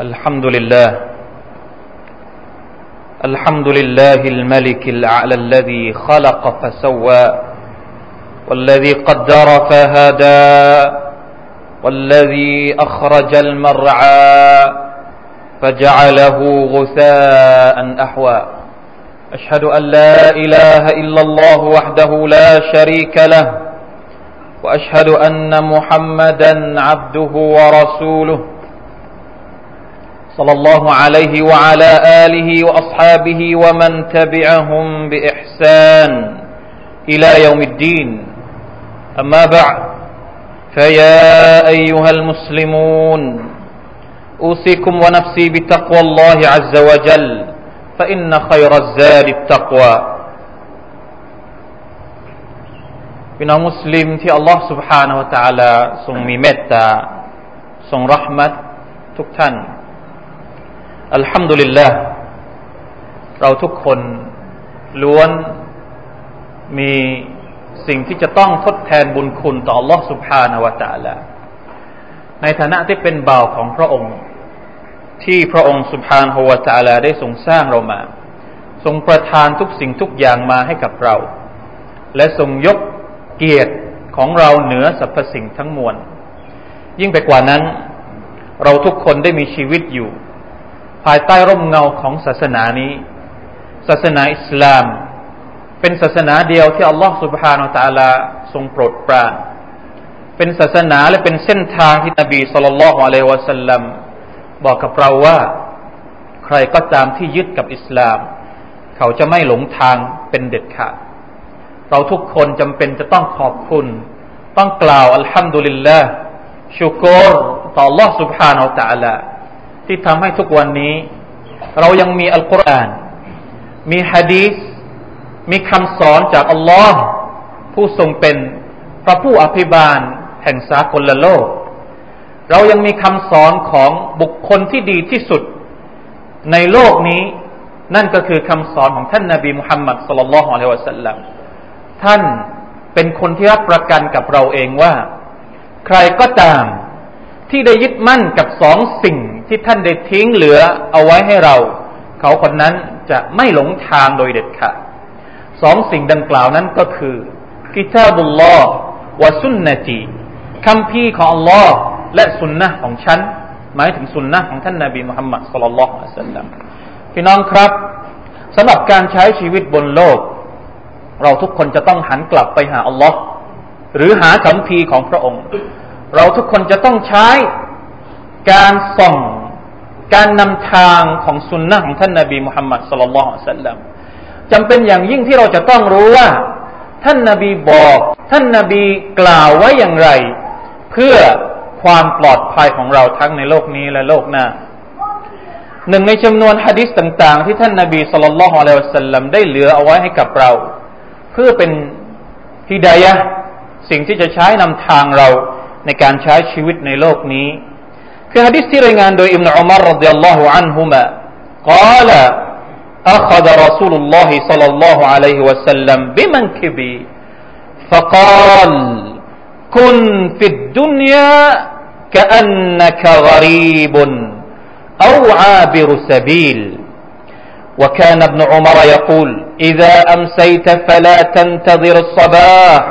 الحمد لله. الحمد لله الملك الأعلى الذي خلق فسوى والذي قدر فهدى والذي أخرج المرعى فجعله غثاء أحوى. أشهد أن لا إله إلا الله وحده لا شريك له وأشهد أن محمدا عبده ورسوله. صلى الله عليه وعلى آله وأصحابه ومن تبعهم بإحسان إلى يوم الدين أما بعد فيا أيها المسلمون أوصيكم ونفسي بتقوى الله عز وجل فإن خير الزاد التقوى พี่น้องมุสลิมที่อัลลอฮ์ سبحانه และ تعالى ทรงมีเมตตาทรงรัหมัดทุกท่าน อัลฮัมดุลิลละเราทุกคนล้วนมีสิ่งที่จะต้องทดแทนบุญคุณต่อ Allah سبحانه และ تعالى ในฐานะที่เป็นบ่าวของพระองค์ ที่พระองค์ سبحانه และ تعالى ได้ทรงสร้างเรามา ทรงประทานทุกสิ่งทุกอย่างมาให้กับเรา และทรงยกเกียรติของเราเหนือสรรพสิ่งทั้งมวล ยิ่งไปกว่านั้น เราทุกคนได้มีชีวิตอยู่ ภายใต้ร่มเงาของศาสนานี้ ศาสนาอิสลาม เป็นศาสนาเดียวที่อัลลอฮฺสุบฮานาตะลาทรงโปรดปรานเป็นศาสนาและเป็นเส้นทางที่นบีสุลต่านละฮ์อะลัยวะสัลลัมบอกกับเราว่า ใครก็ตามที่ยึดกับอิสลาม เขาจะไม่หลงทางเป็นเด็ดขาดเราทุกคนจำเป็นจะต้องขอบคุณ ต้องกล่าวอัลฮัมดุลิลลาห์ชุกรต่อ Allah سبحانه และ تعالى ที่ทำให้ทุกวันนี้ เรายังมีอัลกุรอาน มีฮะดีษมีคำสอนจากอัลลอฮ์ผู้ทรงเป็นพระผู้อภิบาล แห่งสากลโลก เรายังมีคำสอนของบุคคลที่ดีที่สุด ในโลกนี้ นั่นก็คือคำสอนของท่านนาบีมุฮัมมัดสุลลัลลอฮุอะลัยฮิวะสัลลัมท่านเป็นคนที่รับประกันกับเราเองว่า ใครก็ตามที่ได้ยึดมั่นกับสองสิ่ง ที่ท่านได้ทิ้งเหลือเอาไว้ให้เรา เขาคนนั้นจะไม่หลงทางโดยเด็ดขาดสองสิ่งดังกล่าวนั้นก็คือกิตาบุลลอฮ์วะสุนนตีคำพีของอัลลอฮ์และสุนนะของฉัน หมายถึงสุนนะของท่านนาบีมุฮัมมัดสุลลัลลอฮุอะลัยฮิสัลลัมพี่น้องครับสำหรับการใช้ชีวิตบนโลก เราทุกคนจะต้องหันกลับไปหาอัลลอฮ์หรือหาคำพีของพระองค์ เราทุกคนจะต้องใช้ การส่องการนำทางของสุนนะของท่านนาบีมุฮัมมัดสลลัลลอฮุซัลลัมจำเป็นอย่างยิ่งที่เราจะต้องรู้ว่า ท่านนาบีบอก ท่านนาบีกล่าวไว้อย่างไร เพื่อความปลอดภัยของเราทั้งในโลกนี้และโลกหน้าหนึ่งในจำนวนฮะดิษต่างๆ ที่ท่านนาบีสุลต่านละฮ์อะลัยฮิสัลลัมได้เหลือเอาไว้ให้กับเรา เพื่อเป็นฮิดายะสิ่งที่จะใช้นำทางเราในการใช้ชีวิตในโลกนี้ في حديث سيرين عند ابن عمر رضي الله عنهما قال أخذ رسول الله صلى الله عليه وسلم بمنكبي. فقال كن في الدنيا كأنك غريب أو عابر سبيل. وكان ابن عمر يقول إذا أمسيت فلا تنتظر الصباح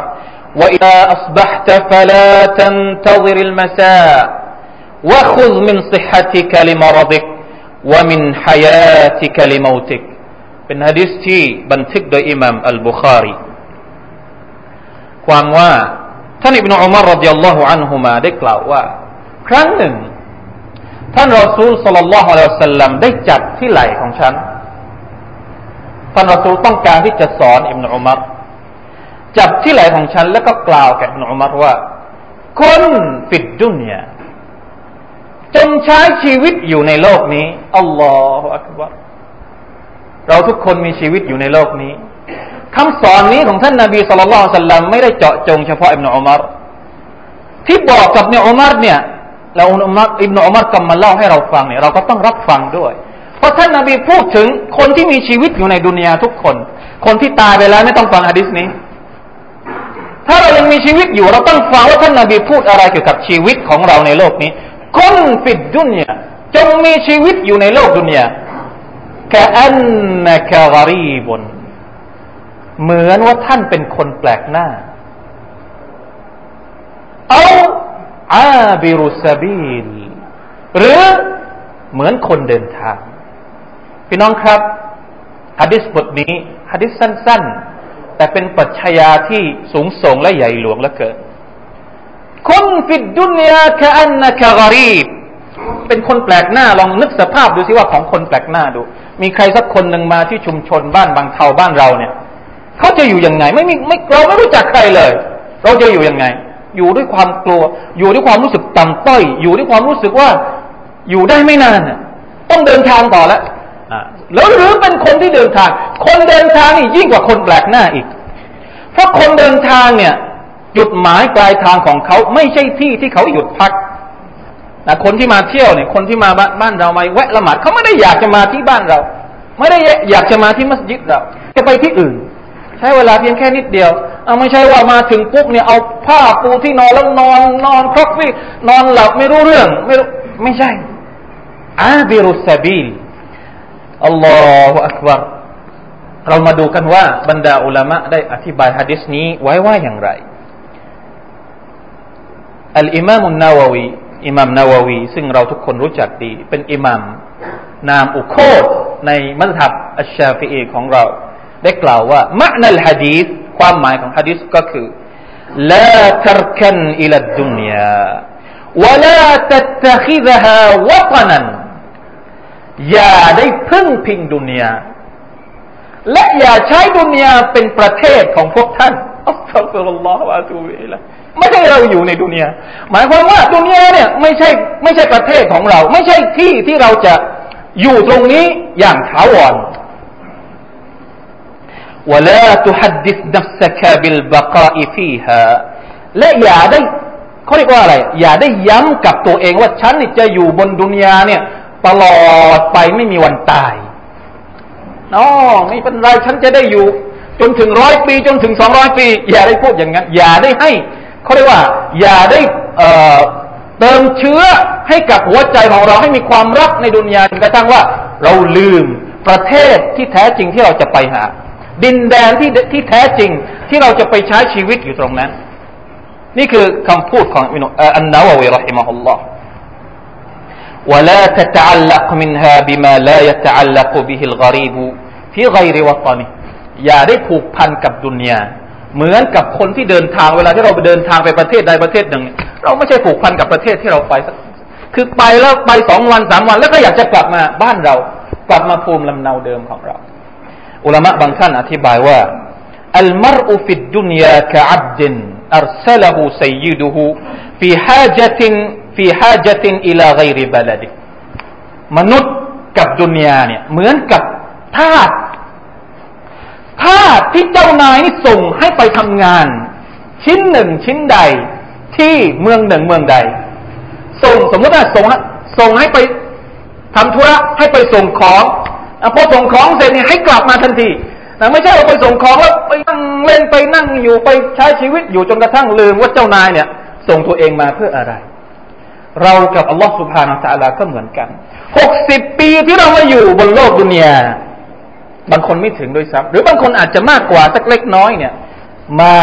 وإذا أصبحت فلا تنتظر المساء. وخذ من صحتك لمرضك ومن حياتك لموتك เป็นฮะดิษที่บันทึกโดยอิหมัมอัลบุคารีความว่าท่านอิบนุอุมารรดิยัลลอฮุอันฮุมาได้กล่าวว่า ครั้งหนึ่ง ท่านรอซูลสัลลัลลอฮุอะลัยฮิสัลลัมได้จับที่ไหล่ของฉัน ท่านรอซูลต้องการที่จะสอนอิบนุอุมารจับที่ไหล่ของฉัน แล้วก็กล่าวแก่อิบนุอุมารว่าคนฟิดดุนยา จงใช้ชีวิตอยู่ในโลกนี้อัลลอฮฺอักบารเราทุกคนมีชีวิตอยู่ในโลกนี้คำสอนนี้ของท่านนาบีสุลต่านสัลลัมไม่ได้เจาะจงเฉพาะอิบนาอุมารที่บอกกับเนี่ยอุมารเนี่ยเราอุมารอิบนาอุมารกำมาเล่าให้เราฟังเนี่ยเราก็ต้องรับฟังด้วย เพราะท่านนาบีพูดถึงคนที่มีชีวิตอยู่ในดุนยาทุกคน คนที่ตายไปแล้วไม่ต้องฟังฮะดิษนี้ ถ้าเรายังมีชีวิตอยู่เราต้องฟังว่าท่านนาบีพูดอะไรเกี่ยวกับชีวิตของเราในโลกนี้ คนฟิดดุนยาจงมีชีวิตอยู่ในโลกดุนยาแค่อันนักกรีบนเหมือนว่าท่านเป็นคนแปลกหน้า เอาอาบิรุสบีลหรือเหมือนคนเดินทาง พี่น้องครับฮะดิษบทนี้ฮะดิษสั้น ๆ แต่เป็นปัจจัยาที่สูงส่งและใหญ่หลวงเหลือเกิน คนฟิดดุนยาคอันนักกรีบเป็นคนแปลกหน้าลองนึกสภาพดูสิว่าของคนแปลกหน้าดู มีใครสักคนหนึ่งมาที่ชุมชนบ้านบางเทาบ้านเราเนี่ยเขาจะอยู่ยังไงไม่มีไม่เราไม่รู้จักใครเลย เราจะอยู่ยังไง อยู่ด้วยความกลัว อยู่ด้วยความรู้สึกต่ำต้อย อยู่ด้วยความรู้สึกว่าอยู่ได้ไม่นานต้องเดินทางต่อแล้วแล้วหรือเป็นคนที่เดินทาง คนเดินทางนี่ยิ่งกว่าคนแปลกหน้าอีก เพราะคนเดินทางเนี่ย จุดหมายปลายทางของเขาไม่ใช่ที่ที่เขาหยุดพักนะคนที่มาเที่ยวเนี่ย คนที่มาบ้านเรามาแวะละหมาดเขาไม่ได้อยากจะมาที่บ้านเรา ไม่ได้อยากจะมาที่มัสยิดเราจะไปที่อื่น ใช้เวลาเพียงแค่นิดเดียวเอาไม่ใช่ว่ามาถึงปุ๊บเนี่ยเอาผ้าปูที่นอนแล้วนอนนอนคร่อกฟี้นอนหลับไม่รู้เรื่อง ไม่รู้ไม่ใช่ عابر سبيل الله أكبر เรามาดูกันว่าบรรดาอุลามะได้อธิบายฮะดิษนี้ไว้ว่าอย่างไร อัลอิมามุนนาววีอิมามนาววี ซึ่งเราทุกคนรู้จักดี เป็นอิมาม นามอุโฆษในมัซฮับอัชชาฟิอีย์ของเรา ได้กล่าวว่าمعنى الحديثความหมายของฮะดีษก็คือลาทรกันอิลัดดุนยาวลาตัตขิดฮาวตนันอย่าได้พึ่งพิงดุนยาและอย่าใช้ดุนยาเป็นประเทศของพวกท่านอัสสลามุลลอฮฺวะตูบิละ ไม่ใช่เราอยู่ในดุนยาหมายความว่าดุนยาเนี่ยไม่ใช่ไม่ใช่ประเทศของเรา ไม่ใช่ที่ที่เราจะอยู่ตรงนี้อย่างถาวร ولا تحدث نفسك بالبقاء فيها และอย่าได้เขาเรียกว่าอะไร อย่าได้ย้ำกับตัวเองว่าฉันจะอยู่บนดุนยาเนี่ยตลอดไปไม่มีวันตายอ๋อไม่เป็นไรฉันจะได้อยู่ จนถึงร้อยปี จนถึงสองร้อยปี อย่าได้พูดอย่างนั้น อย่าได้ให้ เขาเรียกว่า อย่าได้เติมเชื้อให้กับหัวใจของเราให้มีความรักในดุนยาจนกระทั่งว่า เราลืมประเทศที่แท้จริงที่เราจะไปหา ดินแดนที่ที่แท้จริงที่เราจะไปใช้ชีวิตอยู่ตรงนั้น นี่คือคำพูดของอันนาววีรหิมะฮุลลอฮ์ ولا تتعلق منها بما لا يتعلق به الغريب في غير وطنه อย่าได้ผูกพันกับดุนยา เหมือนกับคนที่เดินทางเวลาที่เราไปเดินทางไปประเทศใดประเทศหนึ่ง เราไม่ใช่ผูกพันกับประเทศที่เราไปคือไปแล้วไปสองวันสามวัน แล้วก็อยากจะกลับมาบ้านเรา กลับมาภูมิลำเนาเดิมของเรา อุลามะบางท่านอธิบายว่าอัลมรอุฟิดดุนยาคอับดินอัรซลหูซัยดุหูฟีฮาจตินฟีฮาจตินอิลาไกริบลดิมนุษย์กับดุนยาเนี่ยเหมือนกับทาส ทาที่เจ้านายนี่ส่งให้ไปทำงาน ชิ้นหนึ่งชิ้นใดที่เมืองหนึ่งเมืองใด ส่งสมมติว่าส่งส่งให้ไปทำธุระให้ไปส่งของอพอส่งของเสร็จเนี่ยให้กลับมาทันทีนะไม่ใช่เราไปส่งของแล้วไปนั่งเล่นไปนั่งอยู่ไปใช้ชีวิตอยู่จนกระทั่งลืมว่าเจ้านายเนี่ย ส่งตัวเองมาเพื่ออะไร เรากับอัลลอฮฺสุบฮานาอัลลอฮก็เหมือนกันหกสิบปีที่เรามาอยู่บนโลกดุนยา บางคนไม่ถึงด้วยซ้ำหรือบางคนอาจจะมากกว่าสักเล็กน้อยเนี่ย มา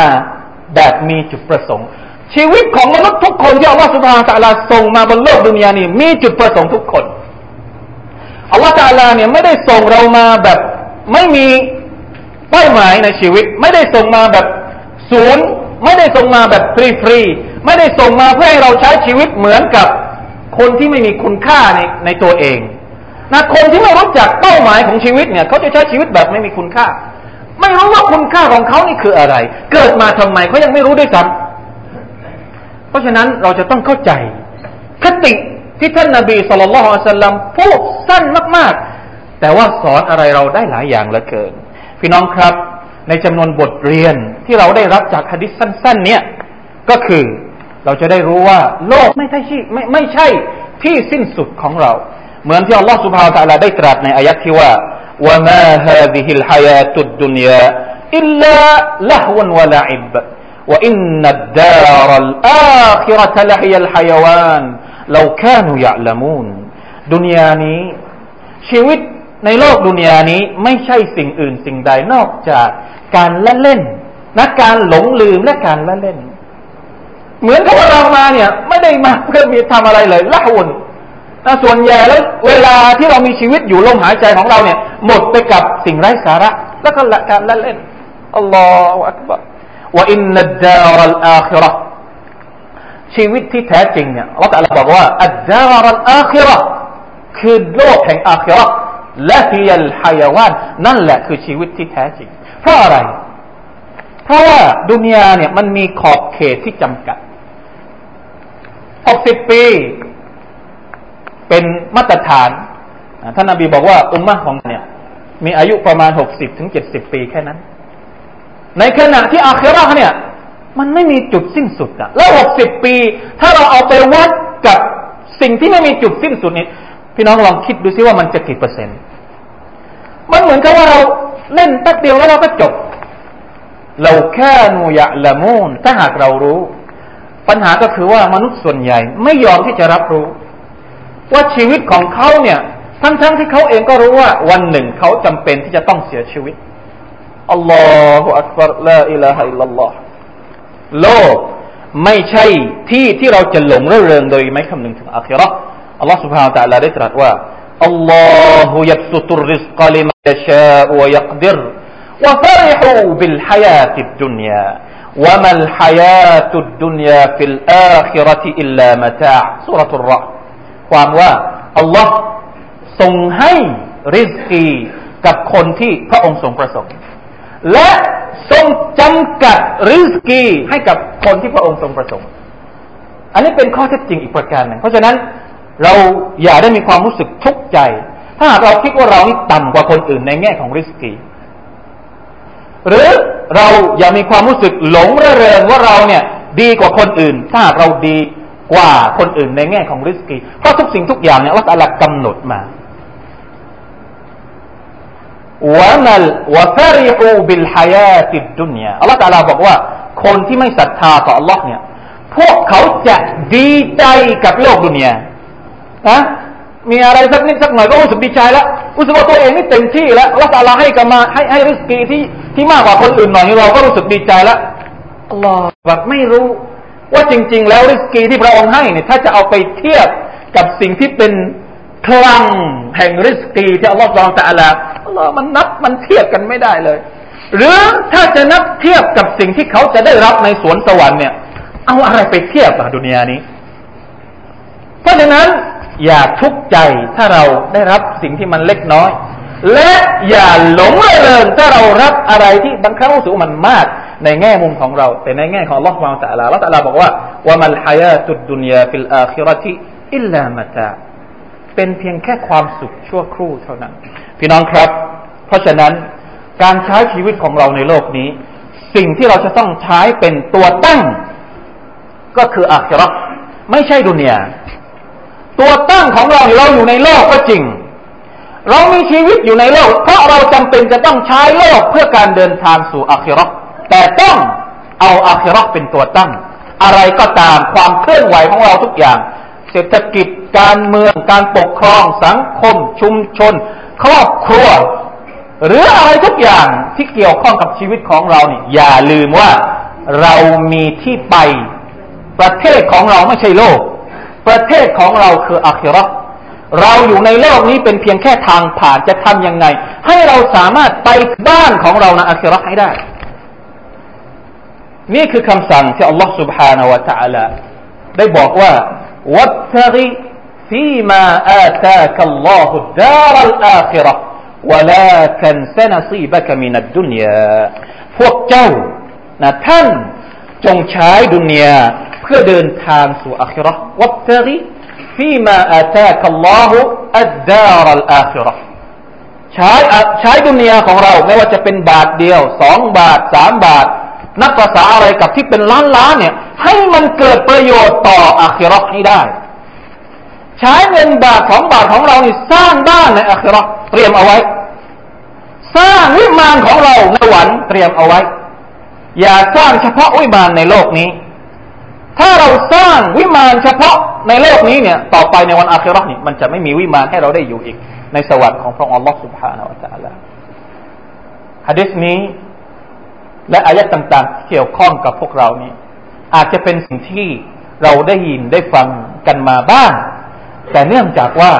แบบมีจุดประสงค์ ชีวิตของมนุษย์ทุกคนที่อัลลอฮฺสุบฮานาอัลลอฮส่งมาบนโลกดุนยานี้มีจุดประสงค์ทุกคนอัลลอฮฺตาลาเนี่ยไม่ได้ส่งเรามาแบบไม่มีเป้าหมายในชีวิต ไม่ได้ส่งมาแบบศูนย์ไม่ได้ส่งมาแบบฟรีๆไม่ได้ส่งมาเพื่อให้เราใช้ชีวิตเหมือนกับคนที่ไม่มีคุณค่าในในตัวเอง นะคนที่ไม่รู้จักเป้าหมายของชีวิตเนี่ยเขาจะใช้ชีวิตแบบไม่มีคุณค่า ไม่รู้ว่าคุณค่าของเขานี่คืออะไร เกิดมาทำไมเขายังไม่รู้ด้วยซ้ำเพราะฉะนั้นเราจะต้องเข้าใจ คติที่ท่านนาบีสุลต่านสัลลัมพูดสั้นมาก ๆ แต่ว่าสอนอะไรเราได้หลายอย่างเหลือเกิน พี่น้องครับ ในจำนวนบทเรียนที่เราได้รับจากฮะดิษสั้น ๆ เนี่ยก็คือเราจะได้รู้ว่าโลกไม่ใช่ที่ไม่ไม่ใช่ที่สิ้นสุดของเรา เหมือนที่อัลลอฮฺสุบฮาวตะลาได้ตรัสในอายัดที่ว่าว่ามาฮาดิฮิลฮายาตุดดุนยาอิลลาละฮวนวะลาอิบ وإن الدار الآخرة لهي الحيوان لو كانوا يعلمون ดุนยานี้ ชีวิตในโลกดุนยานี้ ไม่ใช่สิ่งอื่นสิ่งใดนอกจากการละเล่นและการหลงลืมและการละเล่น เหมือนกับว่าเรามาเนี่ย ไม่ได้มาเพื่อมีทำอะไรเลยละหุ่น ส่วนใหญ่แล้วเวลาที่เรามีชีวิตอยู่ลมหายใจของเราเนี่ย หมดไปกับสิ่งไร้สาระ แล้วก็ละการละเล่นอัลลอฮฺอักบารว่าอินนัดดารัลอาคิรอชีวิตที่แท้จริงเนี่ยอัลลอฮฺบอกว่าอัดดารัลอาคิรอคือโลกแห่งอาคิรและฮิยัลฮายาวานนั่นแหละคือชีวิตที่แท้จริง เพราะอะไร เพราะว่าดุนยาเนี่ยมันมีขอบเขตที่จำกัดหกสิบปี เป็นมาตรฐานท่านนบีบอกว่าอุมมะของเนี่ย มีอายุประมาณหกสิบถึงเจ็ดสิบปีแค่นั้น ในขณะที่อาครอเนี่ย มันไม่มีจุดสิ้นสุดอะแล้วหกสิบปี ถ้าเราเอาไปวัดกับสิ่งที่ไม่มีจุดสิ้นสุดนี่พี่น้องลองคิดดูซิว่ามันจะกี่เปอร์เซ็นต์ มันเหมือนกับว่าเราเล่นแป๊บเดียวแล้วเราก็จบ เราแค่นูยะละมูนถ้าหากเรารู้ ปัญหาก็คือว่ามนุษย์ส่วนใหญ่ไม่ยอมที่จะรับรู้ ว่าชีวิตของเขาเนี่ย ทั้งๆทที่เขาเองก็รู้ว่า วันหนึ่งเขาจำเป็นที่จะต้องเสียชีวิต อัลลอฮฺอักบารละอิลาฮะอิลลัลลอฮโลกไม่ใช่ที่ที่เราจะหลงเริงโดยไม่คำนึงถึงอาคิรออัลลอฮ์ سبحانه และ تعالى ได้ตรัสว่าอัลลอฮฺยับสุตุริสกลิมยชาอวยักดิร وفرحوا بالحياة الدنيا وما الحياة الدنيا في الآخرة إلا متاع سورة الرعد ความว่าอัลลอฮ์ทรงให้ริสกีกับคนที่พระองค์ทรงประสงค์ และทรงจำกัดริสกีให้กับคนที่พระองค์ทรงประสงค์ อันนี้เป็นข้อเท็จจริงอีกประการหนึ่งเพราะฉะนั้นเราอย่าได้มีความรู้สึกทุกข์ใจ ถ้าหากเราคิดว่าเรานี่ต่ำกว่าคนอื่นในแง่ของริสกีหรือเราอย่ามีความรู้สึกหลงระเริงว่าเราเนี่ย ดีกว่าคนอื่น ถ้าเราดี กว่าคนอื่นในแง่ของริสกีเพราะทุกสิ่งทุกอย่างเนี่ยอัลลอฮฺกำหนดมาวะมัลวะฟาริฮูบิลฮายาติดดุนยาอัลลอฮฺบอกว่า คนที่ไม่ศรัทธาต่ออัลลอฮ์เนี่ยพวกเขาจะดีใจกับโลกดุนยานะมีอะไรสักนิดสักหน่อยก็รู้สึกดีใจแล้วรู้สึกว่าตัวเองนี่เต็มที่แล้วอัลลอฮฺให้กับมาให้ให้ริสกีที่ที่มากกว่าคนอื่นหน่อยเราก็รู้สึกดีใจแล้วอัลลอฮฺแบบไม่รู้ ว่าจริง ๆ แล้วริสกีที่พระองค์ให้เนี่ยถ้าจะเอาไปเทียบกับสิ่งที่เป็นคลังแห่งริสกีที่อัลลอฮฺทรงตะอัลาอัลลอฮฺมันนับมันเทียบกันไม่ได้เลย หรือถ้าจะนับเทียบกับสิ่งที่เขาจะได้รับในสวนสวรรค์เนี่ย เอาอะไรไปเทียบกับดุนยานี้ เพราะฉะนั้นอย่าทุกข์ใจถ้าเราได้รับสิ่งที่มันเล็กน้อย และอย่าหลงระเริงถ้าเรารับอะไรที่บางครั้งรู้สึกมันมาก ในแง่มุมของเรา แต่ในแง่ของลอฮฺวาตะลาลอฮฺตะลาบอกว่าว่ามัลฮายาตุดดุนยาฟิลอาคิรติอิลลามะตาเป็นเพียงแค่ความสุขชั่วครู่เท่านั้น พี่น้องครับ เพราะฉะนั้นการใช้ชีวิตของเราในโลกนี้ สิ่งที่เราจะต้องใช้เป็นตัวตั้ง ก็คืออาคิรอไม่ใช่ดุนยาตัวตั้งของเราเราอยู่ในโลกก็จริง เรามีชีวิตอยู่ในโลก เพราะเราจำเป็นจะต้องใช้โลกเพื่อการเดินทางสู่อาคิรอ แต่ต้องเอาอาคิรอเป็นตัวตั้ง อะไรก็ตามความเคลื่อนไหวของเราทุกอย่าง เศรษฐกิจการเมืองการปกครองสังคม ชุมชน ครอบครัว หรืออะไรทุกอย่างที่เกี่ยวข้องกับชีวิตของเราเนี่ยอย่าลืมว่าเรามีที่ไป ประเทศของเราไม่ใช่โลก ประเทศของเราคืออาคิรอเราอยู่ในโลกนี้เป็นเพียงแค่ทางผ่านจะทำยังไง ให้เราสามารถไปบ้านของเราในอาคิรอให้ได้ นี่คือคำสั่งที่อัลลอฮ์ سبحانه และ تعالى ได้บอกว่าวัตตริฟีมาอาตาคัลลอฮุดารัลอาคิรอ ولا تنس نصيبك من الدنيا พวกเจ้านะท่านจงใช้ดุนยาพื่อเดินทางสู่อัคราวัตตริฟีมาอาตาคัลลอฮุอัดดารัลอาคิราใช้ใช้ดุนยาของเราไม่ว่าจะเป็นบาทเดียวสองบาทสามบาท นับภาษาอะไรกับที่เป็นล้านล้านเนี่ย ให้มันเกิดประโยชน์ต่ออาคิรอให้ได้ ใช้เงินบาทของบาทของเรานี่สร้างบ้านในอาคิรอเตรียมเอาไว้ สร้างวิมานของเราในหวันเตรียมเอาไว้ อย่าสร้างเฉพาะวิมานในโลกนี้ ถ้าเราสร้างวิมานเฉพาะในโลกนี้เนี่ย ต่อไปในวันอาคิรอนี่มันจะไม่มีวิมานให้เราได้อยู่อีก ในสวรรค์ของพระองค์ Allah Subhanahu wa Taala ฮะดิษนี้ และอายะต่างๆ เกี่ยวข้องกับพวกเรานี้ อาจจะเป็นสิ่งที่เราได้ยินได้ฟังกันมาบ้าง แต่เนื่องจากว่า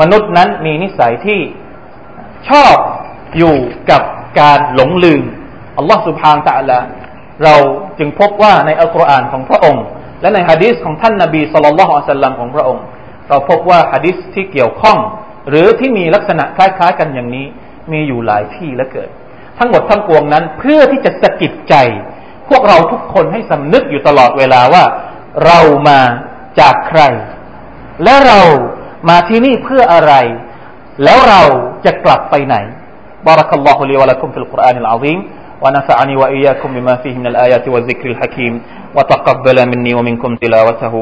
มนุษย์นั้นมีนิสัยที่ชอบอยู่กับการหลงลืมอัลลอฮฺสุบฮานตะละเราจึงพบว่าในอัลกุรอานของพระองค์ และในฮะดีษของท่านนาบีสุลต่านละฮ์อัลลัมของพระองค์ เราพบว่าฮะดีษที่เกี่ยวข้อง หรือที่มีลักษณะคล้ายๆกันอย่างนี้มีอยู่หลายที่และเกิด ทั้งหมดทั้งปวงนั้นเพื่อที่จะสะกิดใจ พวกเราทุกคนให้สำนึกอยู่ตลอดเวลาว่า เรามาจากใคร และเรามาที่นี่เพื่ออะไร แล้วเราจะกลับไปไหน بارك الله لي ولكم في القرآن العظيم ونفعني وإياكم بما فيه من الآيات والذكر الحكيم وتقبل مني ومنكم تلاوته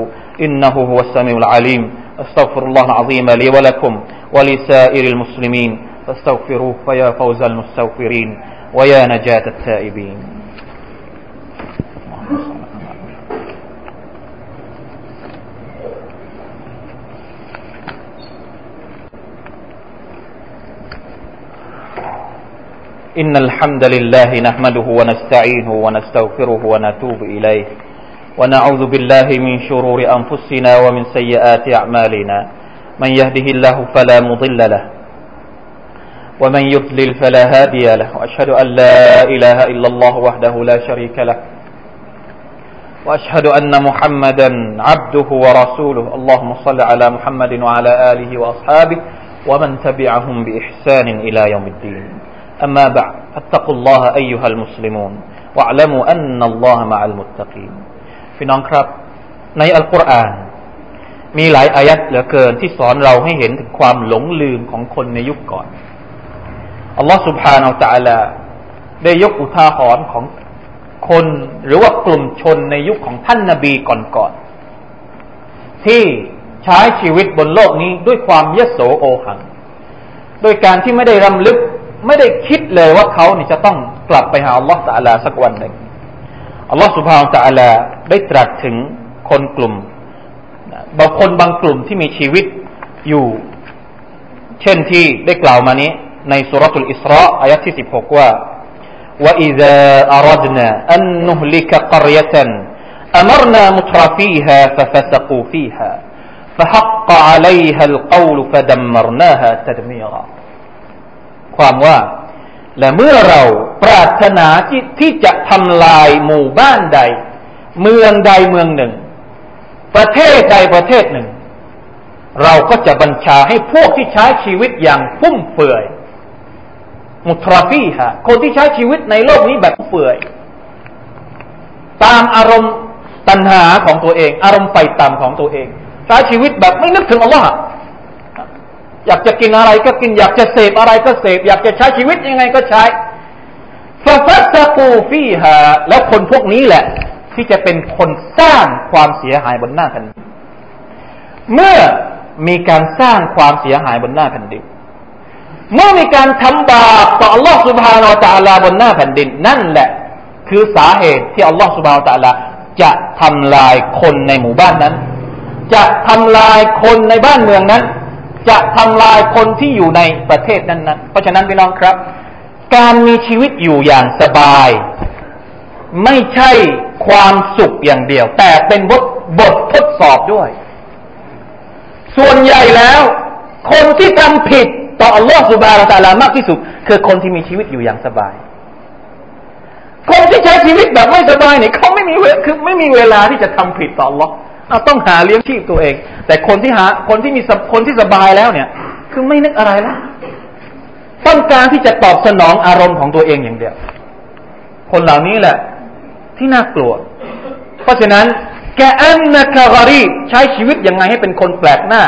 إنه هو السميع العليم استغفر الله العظيم لي ولكم ولسائر المسلمين فاستغفروه فيا فوز المستغفرين ويا نجاة التائبين. إن الحمد لله نحمده ونستعينه ونستغفره ونتوب إليه. ونعوذ بالله من شرور أنفسنا ومن سيئات أعمالنا. من يهده الله فلا مضل له ومن يضلل فلا هادي له. وأشهد أن لا إله إلا الله وحده لا شريك له. وأشهد أن محمدا عبده ورسوله. اللهم صل على محمد وعلى آله وأصحابه ومن تبعهم بإحسان إلى يوم الدين. أما بعد اتقوا الله أيها المسلمون واعلموا أن الله مع المتقين. في نعم نونكراب ในอัลกุรอานมีหลายอายัดเหลือเกินที่สอนเราให้เห็นถึงความหลงลืมของคนในยุคก่อน อัลลอฮ์สุบฮานาอัลลอฮ์ได้ยกอุทาหรณ์ของคนหรือว่ากลุ่มชนในยุคของท่านนาบีก่อนๆที่ใช้ชีวิตบนโลกนี้ด้วยความเยโสโอหัง โดยการที่ไม่ได้รำลึกไม่ได้คิดเลยว่าเขานี่จะต้องกลับไปหาอัลลอฮฺตาลาสักวันหนึ่งอัลลอฮฺสุบฮานตะอัลาได้ตรัสถึงคนกลุ่มบางคนบางกลุ่มที่มีชีวิตอยู่ เช่นที่ได้กล่าวมานี้ ในสุรทูลอิสราอายะที่สิบหกว่า وإذا أردنا أن نهلك قرية أمرنا مترفيها ففسقوا فيها فحق عليها القول فدمرناها تدميرا ความว่า และเมื่อเราปรารถนาที่ที่จะทำลายหมู่บ้านใด เมืองใดเมืองหนึ่ง ประเทศใดประเทศหนึ่ง เราก็จะบัญชาให้พวกที่ใช้ชีวิตอย่างฟุ่มเฟือย มุทรฟีฮะคนที่ใช้ชีวิตในโลกนี้แบบเฟื่อย ตามอารมณ์ตัณหาของตัวเอง อารมณ์ไฟต่ำของตัวเอง ใช้ชีวิตแบบไม่นึกถึงอัลลอฮ์อยากจะกินอะไรก็กิน อยากจะเสพอะไรก็เสพ อยากจะใช้ชีวิตยังไงก็ใช้ฟาฟัสกูฟีฮาแล้วคนพวกนี้แหละ ที่จะเป็นคนสร้างความเสียหายบนหน้าแผ่นดินเมื่อมีการสร้างความเสียหายบนหน้าแผ่นดิน เมื่อมีการทำบาปต่ออัลลอฮฺสุบฮานาอัลลอฮบนหน้าแผ่นดิน นั่นแหละ คือสาเหตุที่อัลลอฮฺสุบฮานาอัลลอฮจะทำลายคนในหมู่บ้านนั้น จะทำลายคนในบ้านเมืองนั้น จะทำลายคนที่อยู่ในประเทศนั้นๆ เพราะฉะนั้นพี่น้องครับ การมีชีวิตอยู่อย่างสบาย ไม่ใช่ความสุขอย่างเดียว แต่เป็นบทบททดสอบด้วย ส่วนใหญ่แล้ว คนที่ทำผิด ต่ออัลลอฮฺสุบาระตาลามากที่สุด คือคนที่มีชีวิตอยู่อย่างสบาย คนที่ใช้ชีวิตแบบไม่สบายเนี่ยเขาไม่มีเวคือไม่มีเวลาที่จะทำผิดต่ออัลลอฮ์ต้องหาเลี้ยงชีพตัวเอง แต่คนที่หาคนที่มีคนที่สบายแล้วเนี่ย คือไม่นึกอะไรแล้วต้องการที่จะตอบสนองอารมณ์ของตัวเองอย่างเดียว คนเหล่านี้แหละที่น่ากลัว เพราะฉะนั้นแกอันนักกะรีใช้ชีวิตยังไงให้เป็นคนแปลกหน้า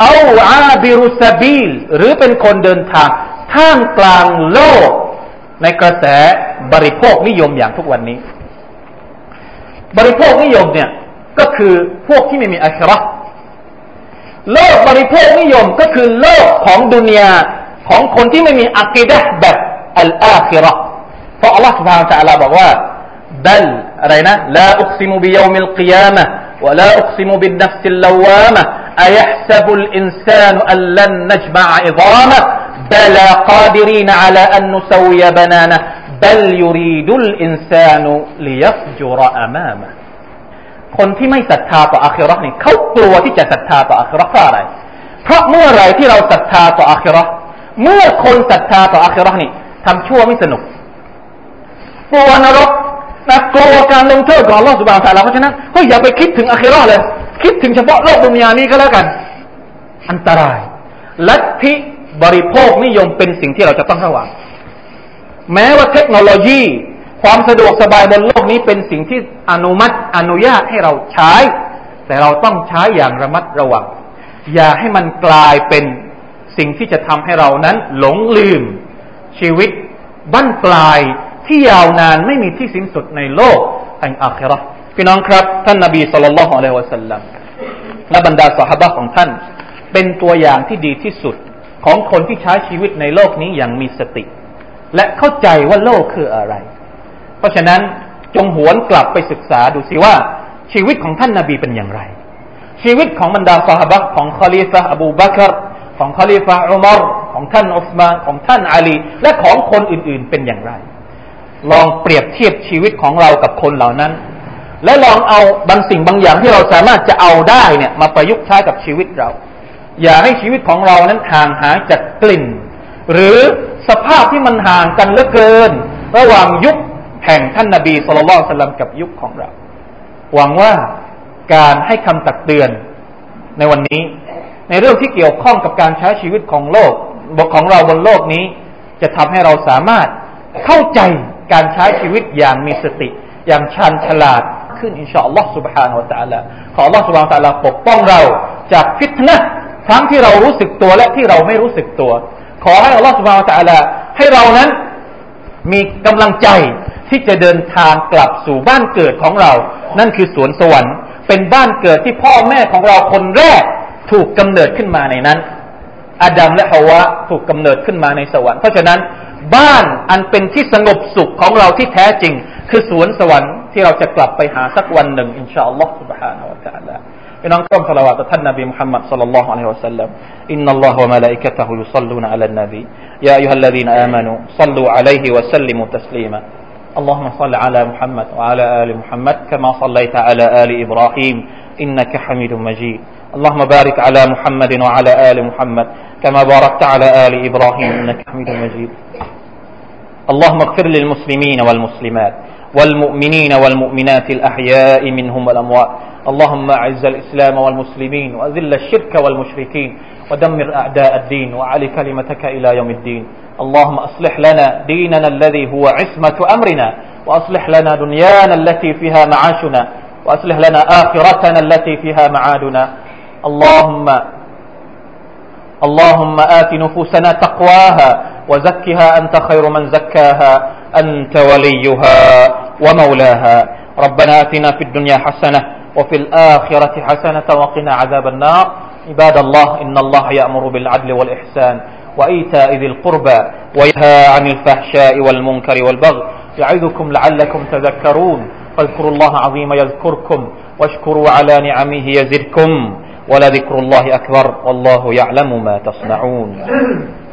เอาอาบิรุสบีล หรือเป็นคนเดินทางท่ามกลางโลก ในกระแสบริโภคนิยมอย่างทุกวันนี้ บริโภคนิยมเนี่ยก็คือพวกที่ไม่มีอัคราโลกบริโภคนิยมก็คือโลกของดุนยาของคนที่ไม่มีอักิดะแบบอัลอาคิรอเพราะอัลลอฮฺ سبحانه และ تعالى บอกว่า بل อะไรนะลาอุกซิมุบิยามิลกิยามะ ولا أقسم بالنفس اللوامة أيحسب الإنسان أن لن نجمع عظامه بلى قادرين على أن نسوي بنانه بل يريد الإنسان ليفجر أمامه คนที่ไม่ศรัทธาต่ออาคิเราะห์นี่เขากลัวที่จะศรัทธาต่ออาคิเราะห์เพราะอะไร เพราะเมื่อไรที่เราศรัทธาต่ออาคิเราะห์เมื่อคนศรัทธาต่ออาคิเราะห์นี่ทำชั่วไม่สนุกกลัวนรกนะกลัวการลงโทษของโลกสุบานตาลาเพราะฉะนั้นก็อย่าไปคิดถึงอาคิเราะห์เลย คิดถึงเฉพาะโลกดุนยานี้ก็แล้วกัน อันตราย ลัทธิบริโภคนิยมเป็นสิ่งที่เราจะต้องระวัง แม้ว่าเทคโนโลยี ความสะดวกสบายบนโลกนี้เป็นสิ่งที่อนุมัติอนุญาตให้เราใช้ แต่เราต้องใช้อย่างระมัดระวัง อย่าให้มันกลายเป็นสิ่งที่จะทำให้เรานั้นหลงลืม ชีวิตบั้นปลายที่ยาวนานไม่มีที่สิ้นสุดในโลกแห่งอาครา พี่น้องครับ ท่านนาบีสุลต่านละฮ์อะลัยฮิวะสัลลัมและบรรดาสหายของท่าน เป็นตัวอย่างที่ดีที่สุดของคนที่ใช้ชีวิตในโลกนี้อย่างมีสติ และเข้าใจว่าโลกคืออะไร เพราะฉะนั้นจงหวนกลับไปศึกษาดูสิว่า ชีวิตของท่านนาบีเป็นอย่างไร ชีวิตของบรรดาสหายของคอลีฟะอบูบักรของคอลีฟะอุมารของท่านอุสมานของท่านอาลี และของคนอื่นๆเป็นอย่างไร ลองเปรียบเทียบชีวิตของเรากับคนเหล่านั้น และลองเอาบางสิ่งบางอย่างที่เราสามารถจะเอาได้เนี่ยมาประยุกต์ใช้กับชีวิตเรา อย่าให้ชีวิตของเรานั้นห่างหายจากกลิ่น หรือสภาพที่มันห่างกันเหลือเกิน ระหว่างยุคแห่งท่านนาบีสุลต่านกับยุคของเรา หวังว่าการให้คำตักเตือนในวันนี้ ในเรื่องที่เกี่ยวข้องกับการใช้ชีวิตของโลกบกของเราบนโลกนี้ จะทำให้เราสามารถเข้าใจการใช้ชีวิตอย่างมีสติ อย่างชันฉลาด ขึ้นอินชาอัลลอฮ์ سبحانه และ تعالى ขออัลลอฮ์ سبحانه และ تعالى ปกป้องเราจากฟิตนะทั้งที่เรารู้สึกตัวและที่เราไม่รู้สึกตัว ขอให้อัลลอฮฺสุบฮานตะลาให้เรานั้นมีกำลังใจที่จะเดินทางกลับสู่บ้านเกิดของเรา นั่นคือสวนสวรรค์ เป็นบ้านเกิดที่พ่อแม่ของเราคนแรกถูกกำเนิดขึ้นมาในนั้น อาดัมและฮาวะถูกกำเนิดขึ้นมาในสวรรค์ เพราะฉะนั้นบ้านอันเป็นที่สงบสุขของเราที่แท้จริง คือสวนสวรรค์ ที่เราจะกลับไปหาสักวันหนึ่งอินชาอัลลอฮฺ سبحانه และ تعالى พี่น้องก้มสละวะต่อท่านนบีมุฮัมมัดสัลลัลลอฮุอะลัยฮิวะสัลลัมอินนัลลอฮฺวะมะลาอิกะตะฮุยุศ็อลลูนอะลันนบียาอัยฮัลลซีนอามานูศ็อลลูอะลัยฮิวะสัลลิมุตัสลีมา اللهم صل على محمد وعلى آل محمد كما صليت على آل إبراهيم إنك حميد مجيد اللهم بارك على محمد وعلى آل محمد كما باركت على آل إبراهيم إنك حميد مجيد اللهم اغفر للمسلمين والمسلمات والمؤمنين والمؤمنات الأحياء منهم والأموات. اللهم أعز الإسلام والمسلمين وأذل الشرك والمشركين ودمر أعداء الدين وعلي كلمتك إلى يوم الدين. اللهم أصلح لنا ديننا الذي هو عصمة أمرنا وأصلح لنا دنيانا التي فيها معاشنا وأصلح لنا آخرتنا التي فيها معادنا. اللهم اللهم آت نفوسنا تقواها وزكها أنت خير من زكاها أنت وليها ومولاها. ربنا آتنا في الدنيا حسنة وفي الآخرة حسنة وقنا عذاب النار. عباد الله إن الله يأمر بالعدل والإحسان وإيتاء ذي القربى وينهى عن الفحشاء والمنكر والبغي. يعظكم لعلكم تذكرون. فاذكروا الله عظيم يذكركم واشكروا على نعمه يزدكم. ولذكر الله أكبر والله يعلم ما تصنعون.